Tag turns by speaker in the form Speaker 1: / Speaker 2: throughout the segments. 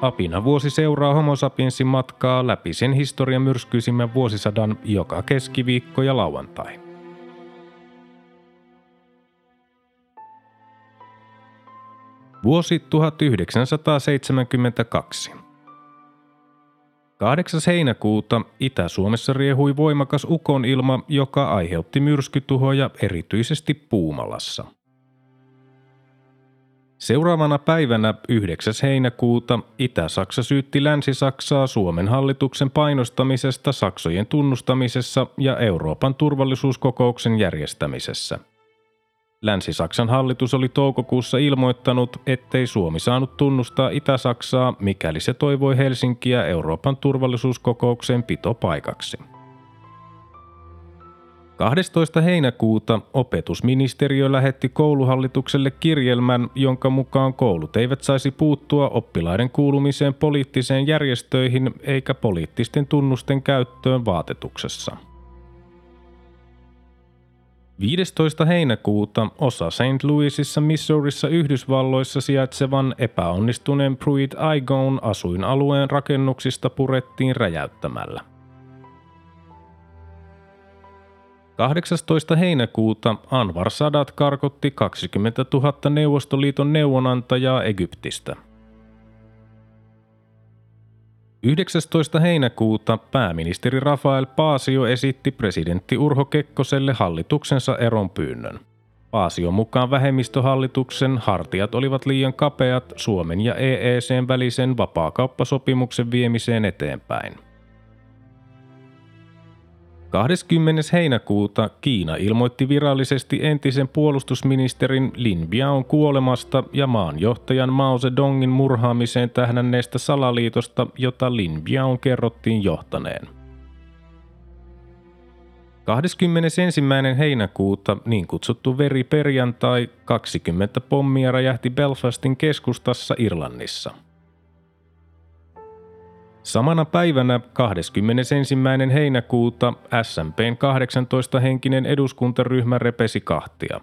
Speaker 1: Apina vuosi seuraa Homo sapiensin matkaa läpi sen historian myrskyisimmän vuosisadan joka keskiviikko ja lauantai. Vuosi 1972. 8. heinäkuuta Itä-Suomessa riehui voimakas ukonilma, joka aiheutti myrskytuhoja erityisesti Puumalassa. Seuraavana päivänä 9. heinäkuuta Itä-Saksa syytti Länsi-Saksaa Suomen hallituksen painostamisesta Saksojen tunnustamisessa ja Euroopan turvallisuuskokouksen järjestämisessä – Länsi-Saksan hallitus oli toukokuussa ilmoittanut, ettei Suomi saanut tunnustaa Itä-Saksaa, mikäli se toivoi Helsinkiä Euroopan turvallisuuskokouksen pitopaikaksi. 12. heinäkuuta opetusministeriö lähetti kouluhallitukselle kirjelmän, jonka mukaan koulut eivät saisi puuttua oppilaiden kuulumiseen poliittiseen järjestöihin eikä poliittisten tunnusten käyttöön vaatetuksessa – 15. heinäkuuta osa St. Louisissa, Missourissa, Yhdysvalloissa sijaitsevan epäonnistuneen Pruitt Igoon asuinalueen rakennuksista purettiin räjäyttämällä. 18. heinäkuuta Anwar Sadat karkotti 20 000 Neuvostoliiton neuvonantajaa Egyptistä – 19. heinäkuuta pääministeri Rafael Paasio esitti presidentti Urho Kekkoselle hallituksensa eronpyynnön. Paasion mukaan vähemmistöhallituksen hartiat olivat liian kapeat Suomen ja EECn välisen vapaakauppasopimuksen viemiseen eteenpäin. 20. heinäkuuta Kiina ilmoitti virallisesti entisen puolustusministerin Lin Biaon kuolemasta ja maanjohtajan Mao Zedongin murhaamiseen tähdänneestä salaliitosta, jota Lin Biaon kerrottiin johtaneen. 21. heinäkuuta niin kutsuttu veriperjantai 20 pommia räjähti Belfastin keskustassa Irlannissa – Samana päivänä 21. heinäkuuta SMPn 18-henkinen eduskuntaryhmä repesi kahtia.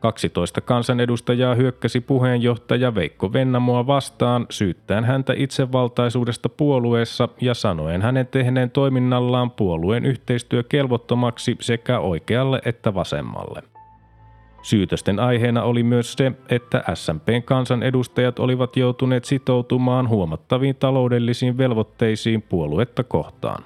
Speaker 1: 12 kansanedustajaa hyökkäsi puheenjohtaja Veikko Vennamoa vastaan syyttäen häntä itsevaltaisuudesta puolueessa ja sanoen hänen tehneen toiminnallaan puolueen yhteistyökelvottomaksi sekä oikealle että vasemmalle. Syytösten aiheena oli myös se, että SMPn kansanedustajat olivat joutuneet sitoutumaan huomattaviin taloudellisiin velvoitteisiin puoluetta kohtaan.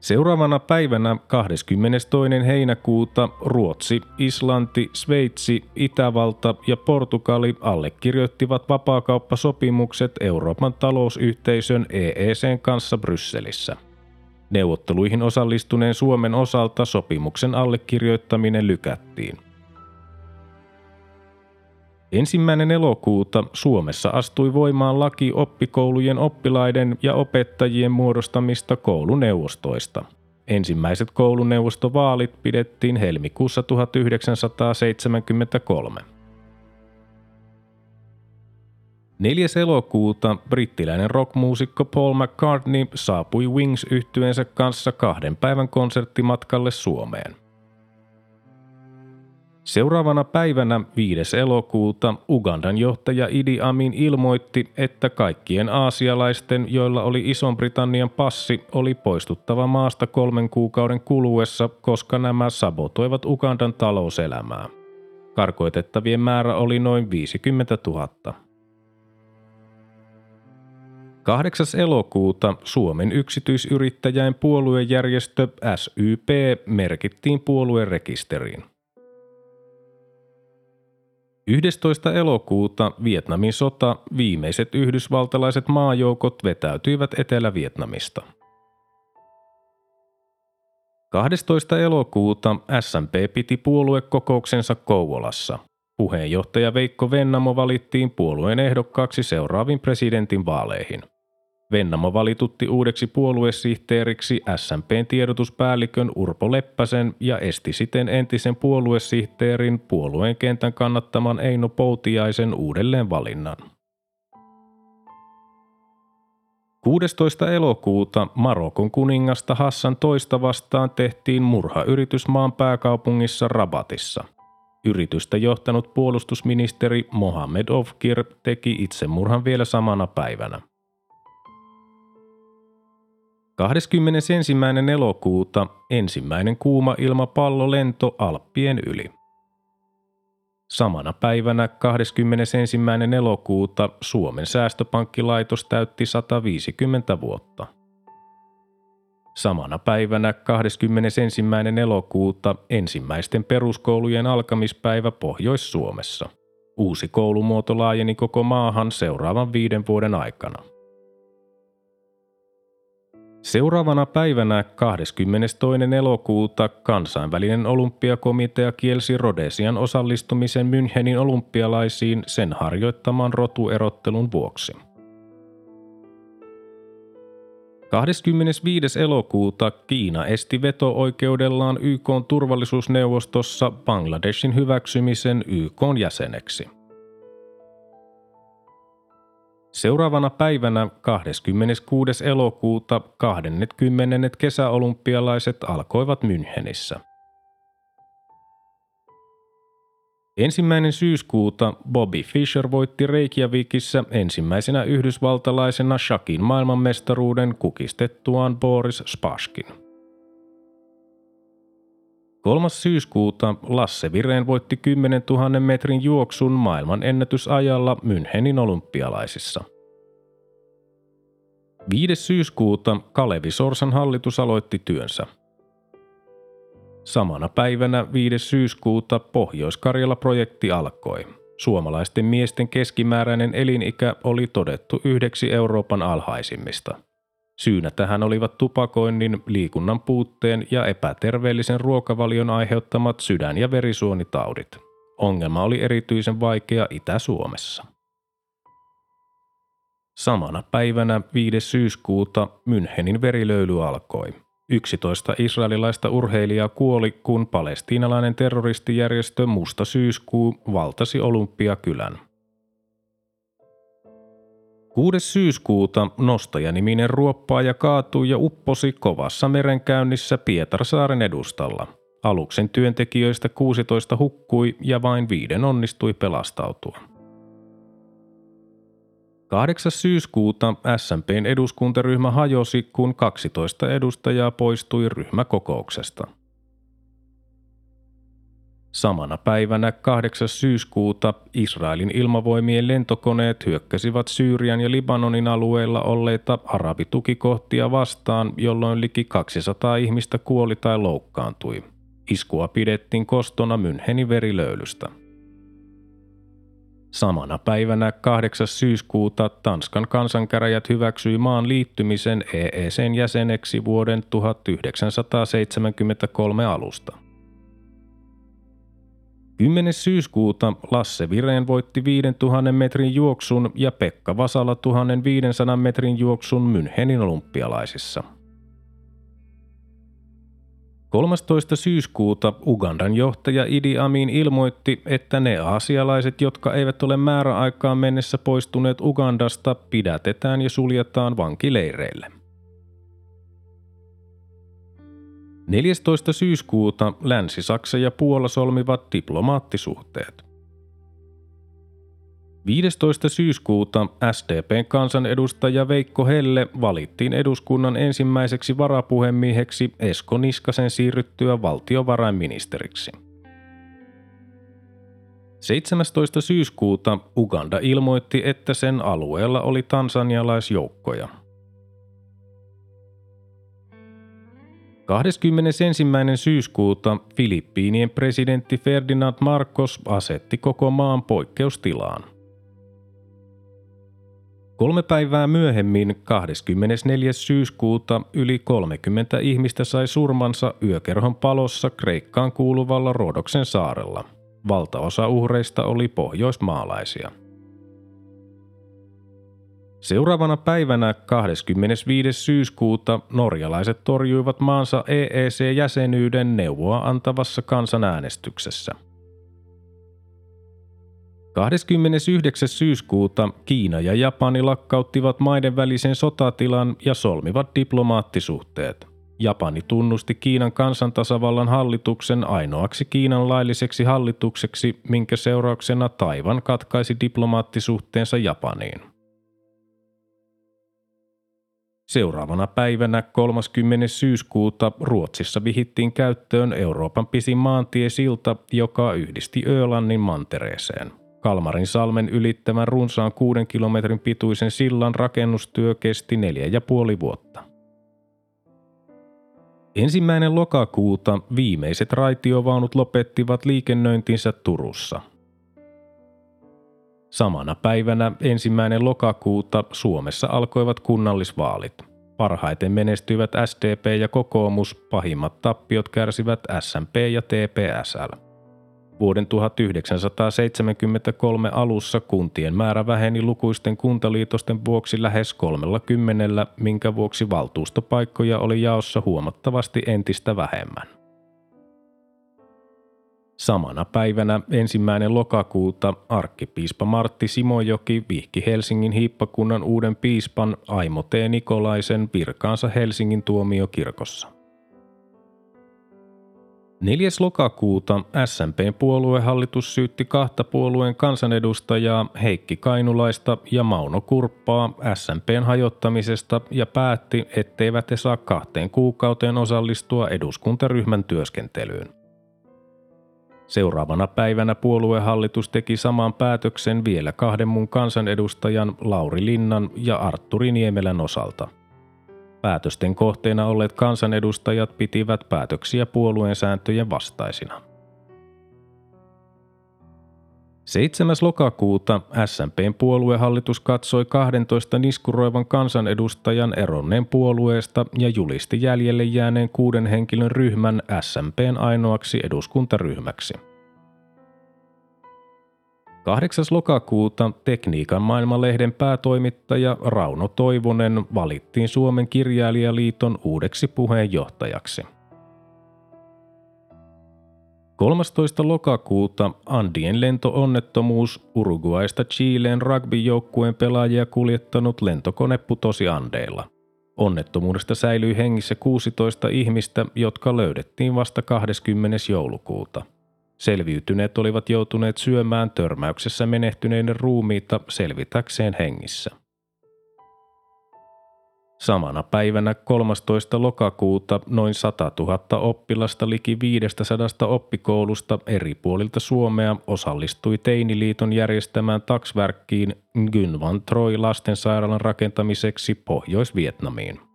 Speaker 1: Seuraavana päivänä 22. heinäkuuta Ruotsi, Islanti, Sveitsi, Itävalta ja Portugali allekirjoittivat vapaakauppasopimukset Euroopan talousyhteisön EECn kanssa Brysselissä – Neuvotteluihin osallistuneen Suomen osalta sopimuksen allekirjoittaminen lykättiin. Ensimmäinen elokuuta Suomessa astui voimaan laki oppikoulujen oppilaiden ja opettajien muodostamista kouluneuvostoista. Ensimmäiset kouluneuvostovaalit pidettiin helmikuussa 1973. 4. elokuuta brittiläinen rockmuusikko Paul McCartney saapui wings yhtyeensä kanssa kahden päivän konserttimatkalle Suomeen. Seuraavana päivänä 5. elokuuta Ugandan johtaja Idi Amin ilmoitti, että kaikkien aasialaisten, joilla oli Ison-Britannian passi, oli poistuttava maasta kolmen kuukauden kuluessa, koska nämä sabotoivat Ugandan talouselämää. Karkoitettavien määrä oli noin 50 000. 8. elokuuta Suomen yksityisyrittäjäin puoluejärjestö SYP merkittiin puoluerekisteriin. 11. elokuuta Vietnamin sota viimeiset yhdysvaltalaiset maajoukot vetäytyivät Etelä-Vietnamista. 12. elokuuta SMP piti puoluekokouksensa Kouvolassa – Puheenjohtaja Veikko Vennamo valittiin puolueen ehdokkaaksi seuraaviin presidentin vaaleihin. Vennamo valitutti uudeksi puoluesihteeriksi SMPn tiedotuspäällikön Urpo Leppäsen ja esti siten entisen puoluesihteerin puolueen kentän kannattaman Eino Poutiaisen uudelleen valinnan. 16. elokuuta Marokon kuningasta Hassan toista vastaan tehtiin murhayritys maan pääkaupungissa Rabatissa. Yritystä johtanut puolustusministeri Mohamed Ofkir teki itsemurhan vielä samana päivänä. 21. elokuuta ensimmäinen kuuma ilmapallolento Alppien yli. Samana päivänä 21. elokuuta Suomen säästöpankkilaitos täytti 150 vuotta. Samana päivänä 21. elokuuta ensimmäisten peruskoulujen alkamispäivä Pohjois-Suomessa. Uusi koulumuoto laajeni koko maahan seuraavan viiden vuoden aikana. Seuraavana päivänä 22. elokuuta kansainvälinen olympiakomitea kielsi Rodesian osallistumisen Münchenin olympialaisiin sen harjoittaman rotuerottelun vuoksi. 25. elokuuta Kiina esti veto-oikeudellaan YK turvallisuusneuvostossa Bangladeshin hyväksymisen YK jäseneksi. Seuraavana päivänä 26. elokuuta 20. kesäolympialaiset alkoivat Münchenissä. Ensimmäinen syyskuuta Bobby Fischer voitti Reykjavikissa ensimmäisenä yhdysvaltalaisena shakin maailmanmestaruuden kukistettuaan Boris Spaskin. 3. syyskuuta Lasse Vireen voitti 10 000 metrin juoksun maailman ennätysajalla Münchenin olympialaisissa. 5. syyskuuta Kalevi Sorsan hallitus aloitti työnsä. Samana päivänä 5. syyskuuta Pohjois-Karjala-projekti alkoi. Suomalaisten miesten keskimääräinen elinikä oli todettu yhdeksi Euroopan alhaisimmista – Syynä tähän olivat tupakoinnin, liikunnan puutteen ja epäterveellisen ruokavalion aiheuttamat sydän- ja verisuonitaudit. Ongelma oli erityisen vaikea Itä-Suomessa. Samana päivänä 5. syyskuuta Münchenin verilöyly alkoi. 11 israelilaista urheilijaa kuoli, kun palestiinalainen terroristijärjestö Musta syyskuu valtasi Olympiakylän. 6. syyskuuta nostajaniminen ruoppaaja kaatui ja upposi kovassa merenkäynnissä Pietarsaaren edustalla. Aluksen työntekijöistä 16 hukkui ja vain viiden onnistui pelastautua. 8. syyskuuta SMPn eduskuntaryhmä hajosi, kun 12 edustajaa poistui ryhmäkokouksesta – Samana päivänä 8. syyskuuta Israelin ilmavoimien lentokoneet hyökkäsivät Syyrian ja Libanonin alueilla olleita arabitukikohtia vastaan, jolloin liki 200 ihmistä kuoli tai loukkaantui. Iskua pidettiin kostona Münchenin verilöylystä. Samana päivänä 8. syyskuuta Tanskan kansankäräjät hyväksyi maan liittymisen EECn jäseneksi vuoden 1973 alusta. 10. syyskuuta Lasse Vireen voitti 5000 metrin juoksun ja Pekka Vasala 1500 metrin juoksun Münchenin olympialaisissa. 13. syyskuuta Ugandan johtaja Idi Amin ilmoitti, että ne aasialaiset, jotka eivät ole määräaikaan mennessä poistuneet Ugandasta, pidätetään ja suljetaan vankileireille. 14. syyskuuta Länsi-Saksa ja Puola solmivat diplomaattisuhteet. 15. syyskuuta SDPn kansanedustaja Veikko Helle valittiin eduskunnan ensimmäiseksi varapuhemieheksi Esko Niskasen siirryttyä valtiovarainministeriksi. 17. syyskuuta Uganda ilmoitti, että sen alueella oli tansanialaisjoukkoja – 21. syyskuuta Filippiinien presidentti Ferdinand Marcos asetti koko maan poikkeustilaan. Kolme päivää myöhemmin, 24. syyskuuta, yli 30 ihmistä sai surmansa yökerhon palossa Kreikkaan kuuluvalla Rodoksen saarella. Valtaosa uhreista oli pohjoismaalaisia. Seuraavana päivänä 25. syyskuuta norjalaiset torjuivat maansa EEC-jäsenyyden neuvoa antavassa kansanäänestyksessä. 29. syyskuuta Kiina ja Japani lakkauttivat maiden välisen sotatilan ja solmivat diplomaattisuhteet. Japani tunnusti Kiinan kansantasavallan hallituksen ainoaksi Kiinan lailliseksi hallitukseksi, minkä seurauksena Taivan katkaisi diplomaattisuhteensa Japaniin. Seuraavana päivänä 30. syyskuuta Ruotsissa vihittiin käyttöön Euroopan pisin maantiesilta, joka yhdisti Ölannin mantereeseen. Kalmarin salmen ylittävän runsaan kuuden kilometrin pituisen sillan rakennustyö kesti neljä ja puoli vuotta. Ensimmäinen lokakuuta viimeiset raitiovaunut lopettivat liikennöintinsä Turussa. Samana päivänä ensimmäinen lokakuuta Suomessa alkoivat kunnallisvaalit. Parhaiten menestyivät SDP ja kokoomus, pahimmat tappiot kärsivät SMP ja TPSL. Vuoden 1973 alussa kuntien määrä väheni lukuisten kuntaliitosten vuoksi lähes 30, minkä vuoksi valtuustopaikkoja oli jaossa huomattavasti entistä vähemmän. Samana päivänä ensimmäinen lokakuuta arkkipiispa Martti Simojoki vihki Helsingin hiippakunnan uuden piispan Aimo T. Nikolaisen virkaansa Helsingin tuomiokirkossa. 4. lokakuuta SMPn puoluehallitus syytti kahta puolueen kansanedustajaa Heikki Kainulaista ja Mauno Kurppaa SMPn hajottamisesta ja päätti, etteivät he saa kahteen kuukauteen osallistua eduskuntaryhmän työskentelyyn. Seuraavana päivänä puoluehallitus teki saman päätöksen vielä kahden muun kansanedustajan Lauri Linnan ja Arturi Niemelän osalta – Päätösten kohteena olleet kansanedustajat pitivät päätöksiä puolueen sääntöjen vastaisina. 7. lokakuuta SMPn puoluehallitus katsoi 12 niskuroivan kansanedustajan eronneen puolueesta ja julisti jäljelle jääneen kuuden henkilön ryhmän SMPn ainoaksi eduskuntaryhmäksi – 8. lokakuuta Tekniikan maailmanlehden päätoimittaja Rauno Toivonen valittiin Suomen kirjailijaliiton uudeksi puheenjohtajaksi. 13. lokakuuta Andien lentoonnettomuus Uruguaista Chileen rugbyjoukkueen pelaajia kuljettanut lentokone putosi Andeilla. Onnettomuudesta säilyi hengissä 16 ihmistä, jotka löydettiin vasta 20. joulukuuta. Selviytyneet olivat joutuneet syömään törmäyksessä menehtyneiden ruumiita selvitäkseen hengissä. Samana päivänä 13. lokakuuta noin 100 000 oppilasta liki 500 oppikoulusta eri puolilta Suomea osallistui Teiniliiton järjestämään taksverkkiin Nguyen Van Troy lastensairaalan rakentamiseksi Pohjois-Vietnamiin.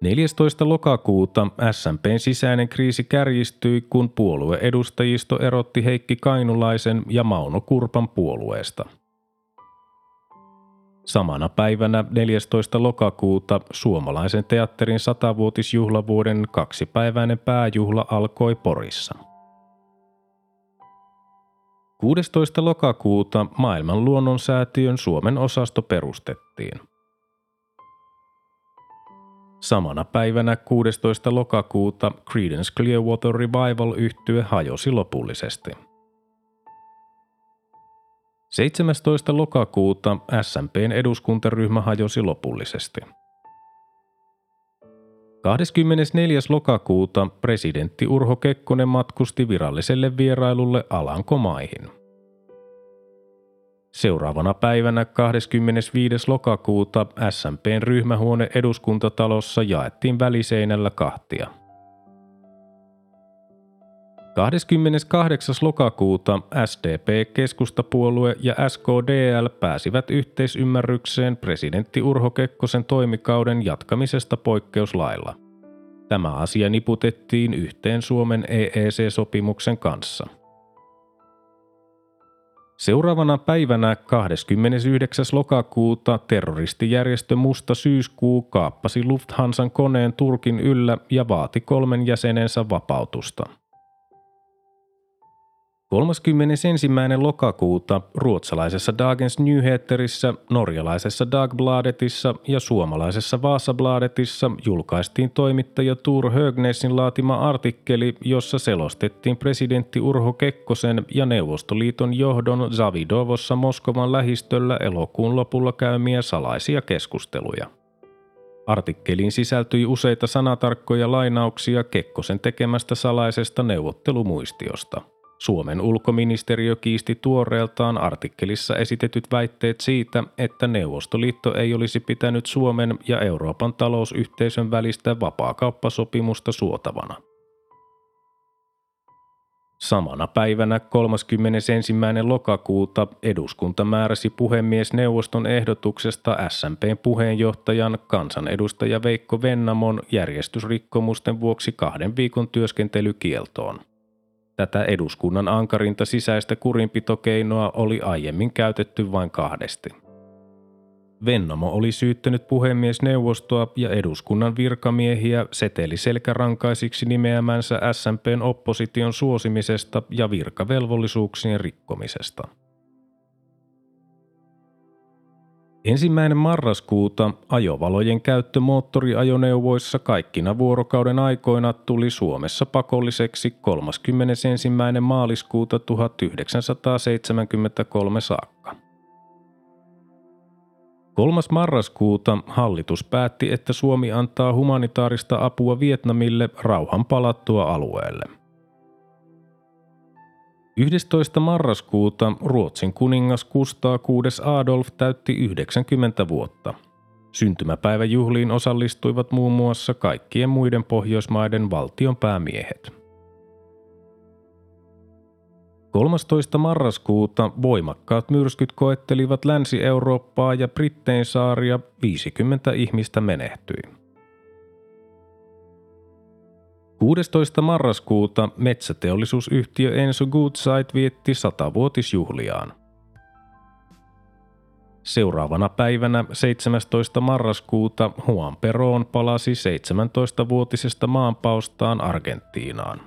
Speaker 1: 14. lokakuuta SMPn sisäinen kriisi kärjistyi, kun puolueedustajisto erotti Heikki Kainulaisen ja Mauno Kurpan puolueesta. Samana päivänä 14. lokakuuta suomalaisen teatterin satavuotisjuhlavuoden kaksipäiväinen pääjuhla alkoi Porissa. 16. lokakuuta maailman luonnonsäätiön Suomen osasto perustettiin – Samana päivänä 16. lokakuuta Creedence Clearwater Revival yhtye hajosi lopullisesti. 17. lokakuuta SMPn eduskuntaryhmä hajosi lopullisesti. 24. lokakuuta presidentti Urho Kekkonen matkusti viralliselle vierailulle Alankomaihin – Seuraavana päivänä 25. lokakuuta SMPn ryhmähuone eduskuntatalossa jaettiin väliseinällä kahtia. 28. lokakuuta SDP, keskustapuolue ja SKDL pääsivät yhteisymmärrykseen presidentti Urho Kekkosen toimikauden jatkamisesta poikkeuslailla. Tämä asia niputettiin yhteen Suomen EEC-sopimuksen kanssa – Seuraavana päivänä 29. lokakuuta terroristijärjestö Musta syyskuu kaappasi Lufthansan koneen Turkin yllä ja vaati kolmen jäsenensä vapautusta. 31. lokakuuta ruotsalaisessa Dagens Nyheterissä, norjalaisessa Dagbladetissa ja suomalaisessa Vasabladetissa julkaistiin toimittaja Tur Högnesin laatima artikkeli, jossa selostettiin presidentti Urho Kekkosen ja Neuvostoliiton johdon Zavidovossa Moskovan lähistöllä elokuun lopulla käymiä salaisia keskusteluja. Artikkeliin sisältyi useita sanatarkkoja lainauksia Kekkosen tekemästä salaisesta neuvottelumuistiosta – Suomen ulkoministeriö kiisti tuoreeltaan artikkelissa esitetyt väitteet siitä, että Neuvostoliitto ei olisi pitänyt Suomen ja Euroopan talousyhteisön välistä vapaakauppasopimusta suotavana. Samana päivänä 31. lokakuuta eduskunta määräsi puhemiesneuvoston ehdotuksesta SMPn puheenjohtajan kansanedustaja Veikko Vennamon järjestysrikkomusten vuoksi kahden viikon työskentelykieltoon – Tätä eduskunnan ankarinta sisäistä kurinpitokeinoa oli aiemmin käytetty vain kahdesti. Vennamo oli syyttänyt puhemiesneuvostoa ja eduskunnan virkamiehiä seteliselkärankaisiksi nimeämänsä SMPn opposition suosimisesta ja virkavelvollisuuksien rikkomisesta – Ensimmäinen marraskuuta ajovalojen käyttö moottoriajoneuvoissa kaikkina vuorokauden aikoina tuli Suomessa pakolliseksi 31. maaliskuuta 1973 saakka. 3. marraskuuta hallitus päätti, että Suomi antaa humanitaarista apua Vietnamille rauhan palattua alueelle – 11. marraskuuta Ruotsin kuningas Kustaa VI Adolf täytti 90 vuotta. Syntymäpäiväjuhliin osallistuivat muun muassa kaikkien muiden Pohjoismaiden valtionpäämiehet. 13. marraskuuta voimakkaat myrskyt koettelivat Länsi-Eurooppaa ja Brittein saaria, 50 ihmistä menehtyi. 16. marraskuuta metsäteollisuusyhtiö Enso Goodside vietti 100-vuotisjuhliaan. Seuraavana päivänä 17. marraskuuta Juan Perón palasi 17-vuotisesta maanpaustaan Argentiinaan.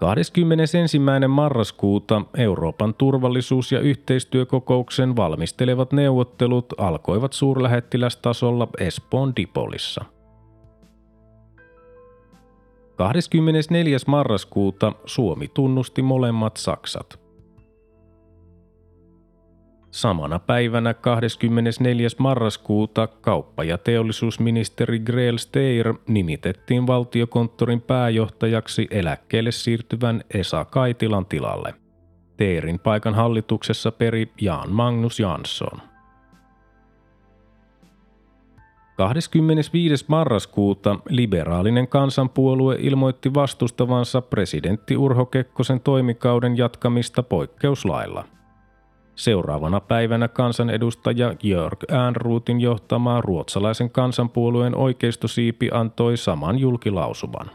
Speaker 1: 21. marraskuuta Euroopan turvallisuus- ja yhteistyökokouksen valmistelevat neuvottelut alkoivat suurlähettilästasolla Espoon Dipolissa – 24. marraskuuta Suomi tunnusti molemmat Saksat. Samana päivänä 24. marraskuuta kauppa- ja teollisuusministeri Greel Steir nimitettiin valtiokonttorin pääjohtajaksi eläkkeelle siirtyvän Esa Kaitilan tilalle. Teerin paikan hallituksessa peri Jan Magnus Jansson. 25. marraskuuta liberaalinen kansanpuolue ilmoitti vastustavansa presidentti Urho Kekkosen toimikauden jatkamista poikkeuslailla. Seuraavana päivänä kansanedustaja Jörg Äänruutin johtama ruotsalaisen kansanpuolueen oikeistosiipi antoi saman julkilausuman.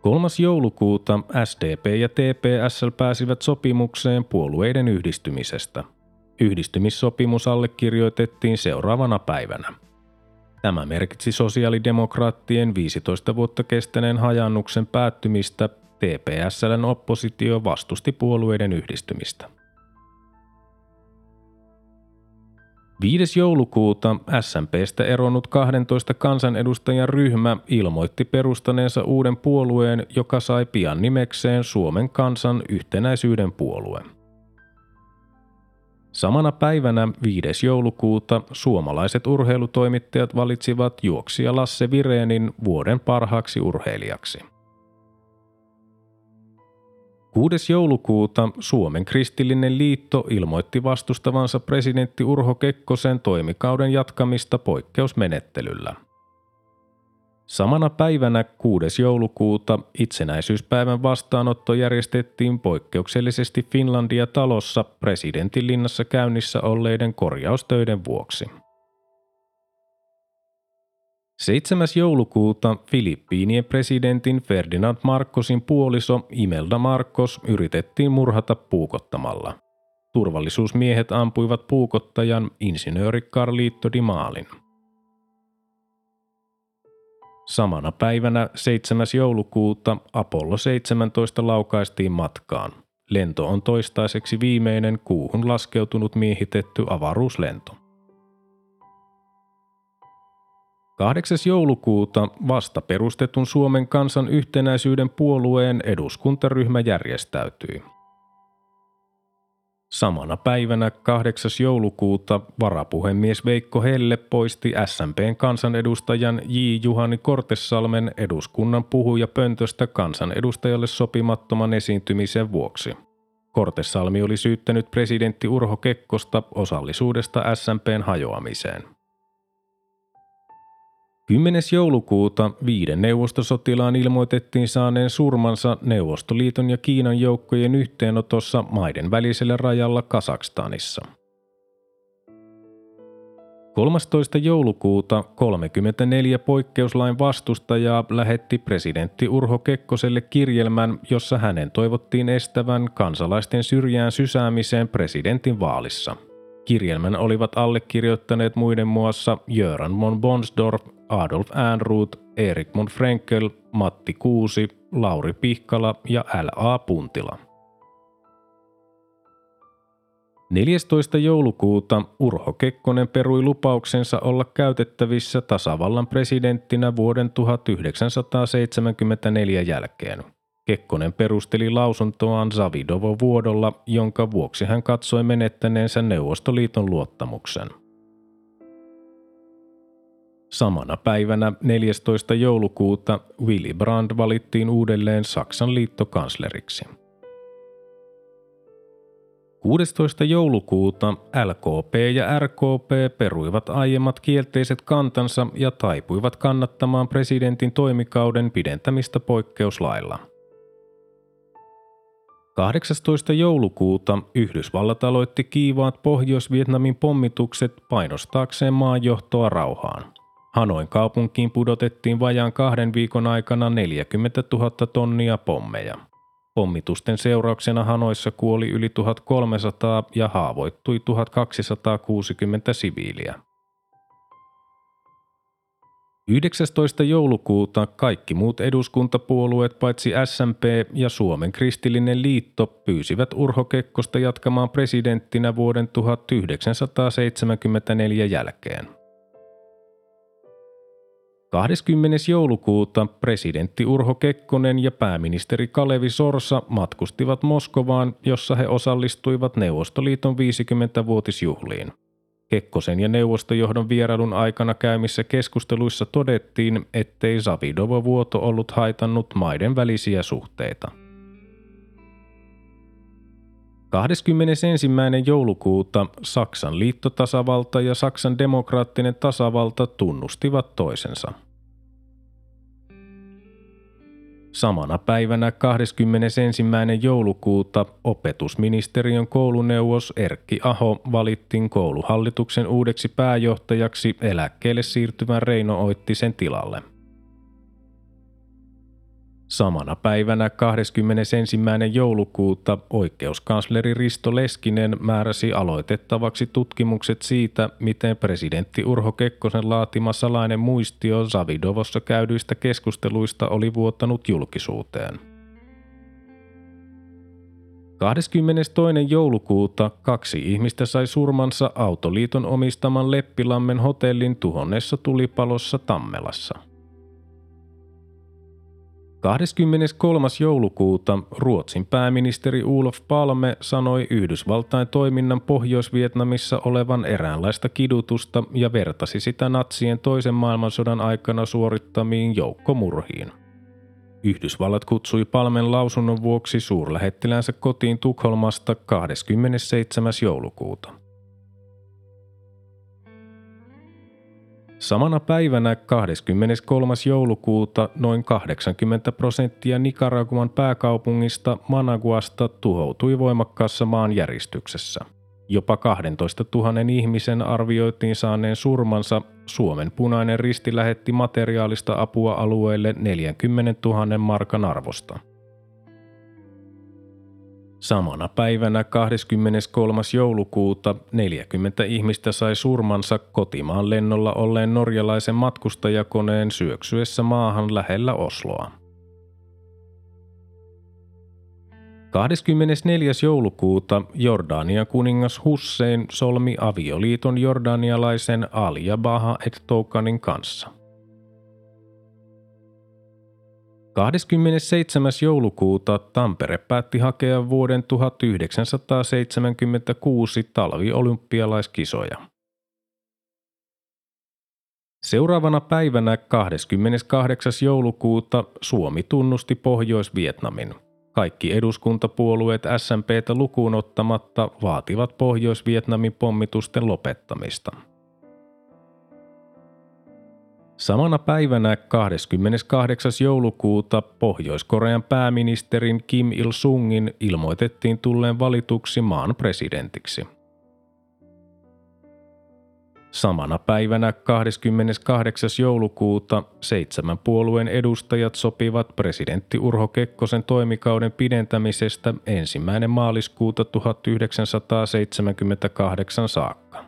Speaker 1: 3. joulukuuta SDP ja TPSL pääsivät sopimukseen puolueiden yhdistymisestä – Yhdistymissopimus allekirjoitettiin seuraavana päivänä. Tämä merkitsi sosiaalidemokraattien 15 vuotta kestäneen hajannuksen päättymistä. TPSLn oppositio vastusti puolueiden yhdistymistä. 5. joulukuuta SMPstä eronnut 12 kansanedustajan ryhmä ilmoitti perustaneensa uuden puolueen, joka sai pian nimekseen Suomen kansan yhtenäisyyden puolue. Samana päivänä 5. joulukuuta suomalaiset urheilutoimittajat valitsivat juoksija Lasse Vireenin vuoden parhaaksi urheilijaksi. 6. joulukuuta Suomen kristillinen liitto ilmoitti vastustavansa presidentti Urho Kekkosen toimikauden jatkamista poikkeusmenettelyllä – Samana päivänä 6. joulukuuta itsenäisyyspäivän vastaanotto järjestettiin poikkeuksellisesti Finlandia talossa presidentin linnassa käynnissä olleiden korjaustöiden vuoksi. 7. joulukuuta Filippiinien presidentin Ferdinand Marcosin puoliso Imelda Marcos yritettiin murhata puukottamalla. Turvallisuusmiehet ampuivat puukottajan insinööri Carlito Di Maalin. Samana päivänä 7. joulukuuta Apollo 17 laukaistiin matkaan. Lento on toistaiseksi viimeinen kuuhun laskeutunut miehitetty avaruuslento. 8. joulukuuta vasta perustetun Suomen kansan yhtenäisyyden puolueen eduskuntaryhmä järjestäytyi. Samana päivänä 8. joulukuuta varapuhemies Veikko Helle poisti SMPn kansanedustajan J. Juhani Kortessalmen eduskunnan puhuja pöntöstä kansanedustajalle sopimattoman esiintymisen vuoksi. Kortesalmi oli syyttänyt presidentti Urho Kekkosta osallisuudesta SMPn hajoamiseen. 10. joulukuuta viiden neuvostosotilaan ilmoitettiin saaneen surmansa Neuvostoliiton ja Kiinan joukkojen yhteenotossa maiden välisellä rajalla Kasakstanissa. 13. joulukuuta 34 poikkeuslain vastustajaa lähetti presidentti Urho Kekkoselle kirjelmän, jossa hänen toivottiin estävän kansalaisten syrjään sysäämiseen presidentin vaalissa. Kirjelmän olivat allekirjoittaneet muiden muassa Jöran von Bonsdorf, Adolf Ehrnrooth, Erik von Frenkel, Matti Kuusi, Lauri Pihkala ja L.A. Puntila. 14. joulukuuta Urho Kekkonen perui lupauksensa olla käytettävissä tasavallan presidenttinä vuoden 1974 jälkeen. Kekkonen perusteli lausuntoaan Zavidovo-vuodolla, jonka vuoksi hän katsoi menettäneensä Neuvostoliiton luottamuksen. Samana päivänä 14. joulukuuta Willy Brandt valittiin uudelleen Saksan liittokansleriksi. 16. joulukuuta LKP ja RKP peruivat aiemmat kielteiset kantansa ja taipuivat kannattamaan presidentin toimikauden pidentämistä poikkeuslailla. 18. joulukuuta Yhdysvallat aloitti kiivaat Pohjois-Vietnamin pommitukset painostaakseen maanjohtoa rauhaan. Hanoin kaupunkiin pudotettiin vajaan kahden viikon aikana 40 000 tonnia pommeja. Pommitusten seurauksena Hanoissa kuoli yli 1300 ja haavoittui 1260 siviiliä. 19. joulukuuta kaikki muut eduskuntapuolueet paitsi SMP ja Suomen kristillinen liitto pyysivät Urho Kekkosta jatkamaan presidenttinä vuoden 1974 jälkeen. 20. joulukuuta presidentti Urho Kekkonen ja pääministeri Kalevi Sorsa matkustivat Moskovaan, jossa he osallistuivat Neuvostoliiton 50-vuotisjuhliin. Kekkosen ja neuvostojohdon vierailun aikana käymissä keskusteluissa todettiin, ettei Savidovo-vuoto ollut haitannut maiden välisiä suhteita. 21. joulukuuta Saksan liittotasavalta ja Saksan demokraattinen tasavalta tunnustivat toisensa – Samana päivänä 21. joulukuuta opetusministeriön kouluneuvos Erkki Aho valittiin kouluhallituksen uudeksi pääjohtajaksi eläkkeelle siirtyvän Reino Oittisen tilalle – Samana päivänä 21. joulukuuta oikeuskansleri Risto Leskinen määräsi aloitettavaksi tutkimukset siitä, miten presidentti Urho Kekkosen laatima salainen muistio Savidovossa käydyistä keskusteluista oli vuottanut julkisuuteen. 22. joulukuuta kaksi ihmistä sai surmansa Autoliiton omistaman Leppilammen hotellin tuhonnessa tulipalossa Tammelassa – 23. joulukuuta Ruotsin pääministeri Olof Palme sanoi Yhdysvaltain toiminnan Pohjois-Vietnamissa olevan eräänlaista kidutusta ja vertasi sitä natsien toisen maailmansodan aikana suorittamiin joukkomurhiin. Yhdysvallat kutsui Palmen lausunnon vuoksi suurlähettiläänsä kotiin Tukholmasta 27. joulukuuta. Samana päivänä 23. joulukuuta noin 80 prosenttia Nicaraguan pääkaupungista Managuasta tuhoutui voimakkaassa maanjäristyksessä. Jopa 12 000 ihmisen arvioitiin saaneen surmansa. Suomen punainen risti lähetti materiaalista apua alueelle 40 000 markan arvosta. Samana päivänä 23. joulukuuta 40 ihmistä sai surmansa kotimaan lennolla olleen norjalaisen matkustajakoneen syöksyessä maahan lähellä Osloa. 24. joulukuuta Jordanian kuningas Hussein solmi avioliiton jordanialaisen Alia Baha et Toukanin kanssa. 27. joulukuuta Tampere päätti hakea vuoden 1976 talviolympialaiskisoja. Seuraavana päivänä 28. joulukuuta Suomi tunnusti Pohjois-Vietnamin – kaikki eduskuntapuolueet SMPtä lukuun ottamatta vaativat Pohjois-Vietnamin pommitusten lopettamista. Samana päivänä 28. joulukuuta Pohjois-Korean pääministerin Kim Il-sungin ilmoitettiin tulleen valituksi maan presidentiksi. Samana päivänä 28. joulukuuta seitsemän puolueen edustajat sopivat presidentti Urho Kekkosen toimikauden pidentämisestä ensimmäinen maaliskuuta 1978 saakka.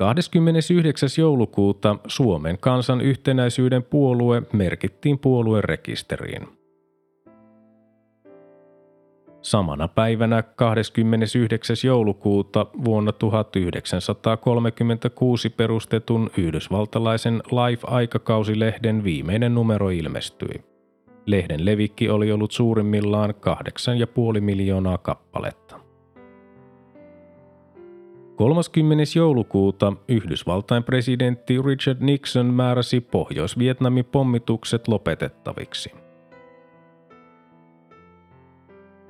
Speaker 1: 29. joulukuuta Suomen kansan yhtenäisyyden puolue merkittiin puoluerekisteriin – Samana päivänä 29. joulukuuta vuonna 1936 perustetun yhdysvaltalaisen Life-aikakausilehden viimeinen numero ilmestyi. Lehden levikki oli ollut suurimmillaan 8,5 miljoonaa kappaletta. 30. joulukuuta Yhdysvaltain presidentti Richard Nixon määräsi Pohjois-Vietnamin pommitukset lopetettaviksi –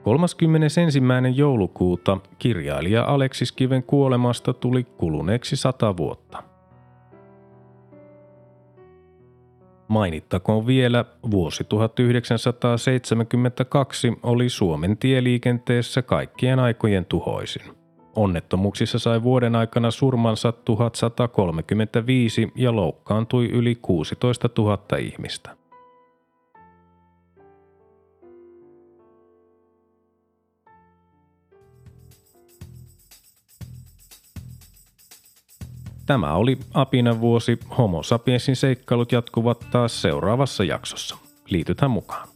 Speaker 1: 31. joulukuuta kirjailija Aleksis Kiven kuolemasta tuli kuluneeksi sata vuotta. Mainittakoon vielä, vuosi 1972 oli Suomen tieliikenteessä kaikkien aikojen tuhoisin. Onnettomuuksissa sai vuoden aikana surmansa 1135 ja loukkaantui yli 16 000 ihmistä. Tämä oli Apina vuosi. Homo sapiensin seikkailut jatkuvat taas seuraavassa jaksossa. Liitytään mukaan.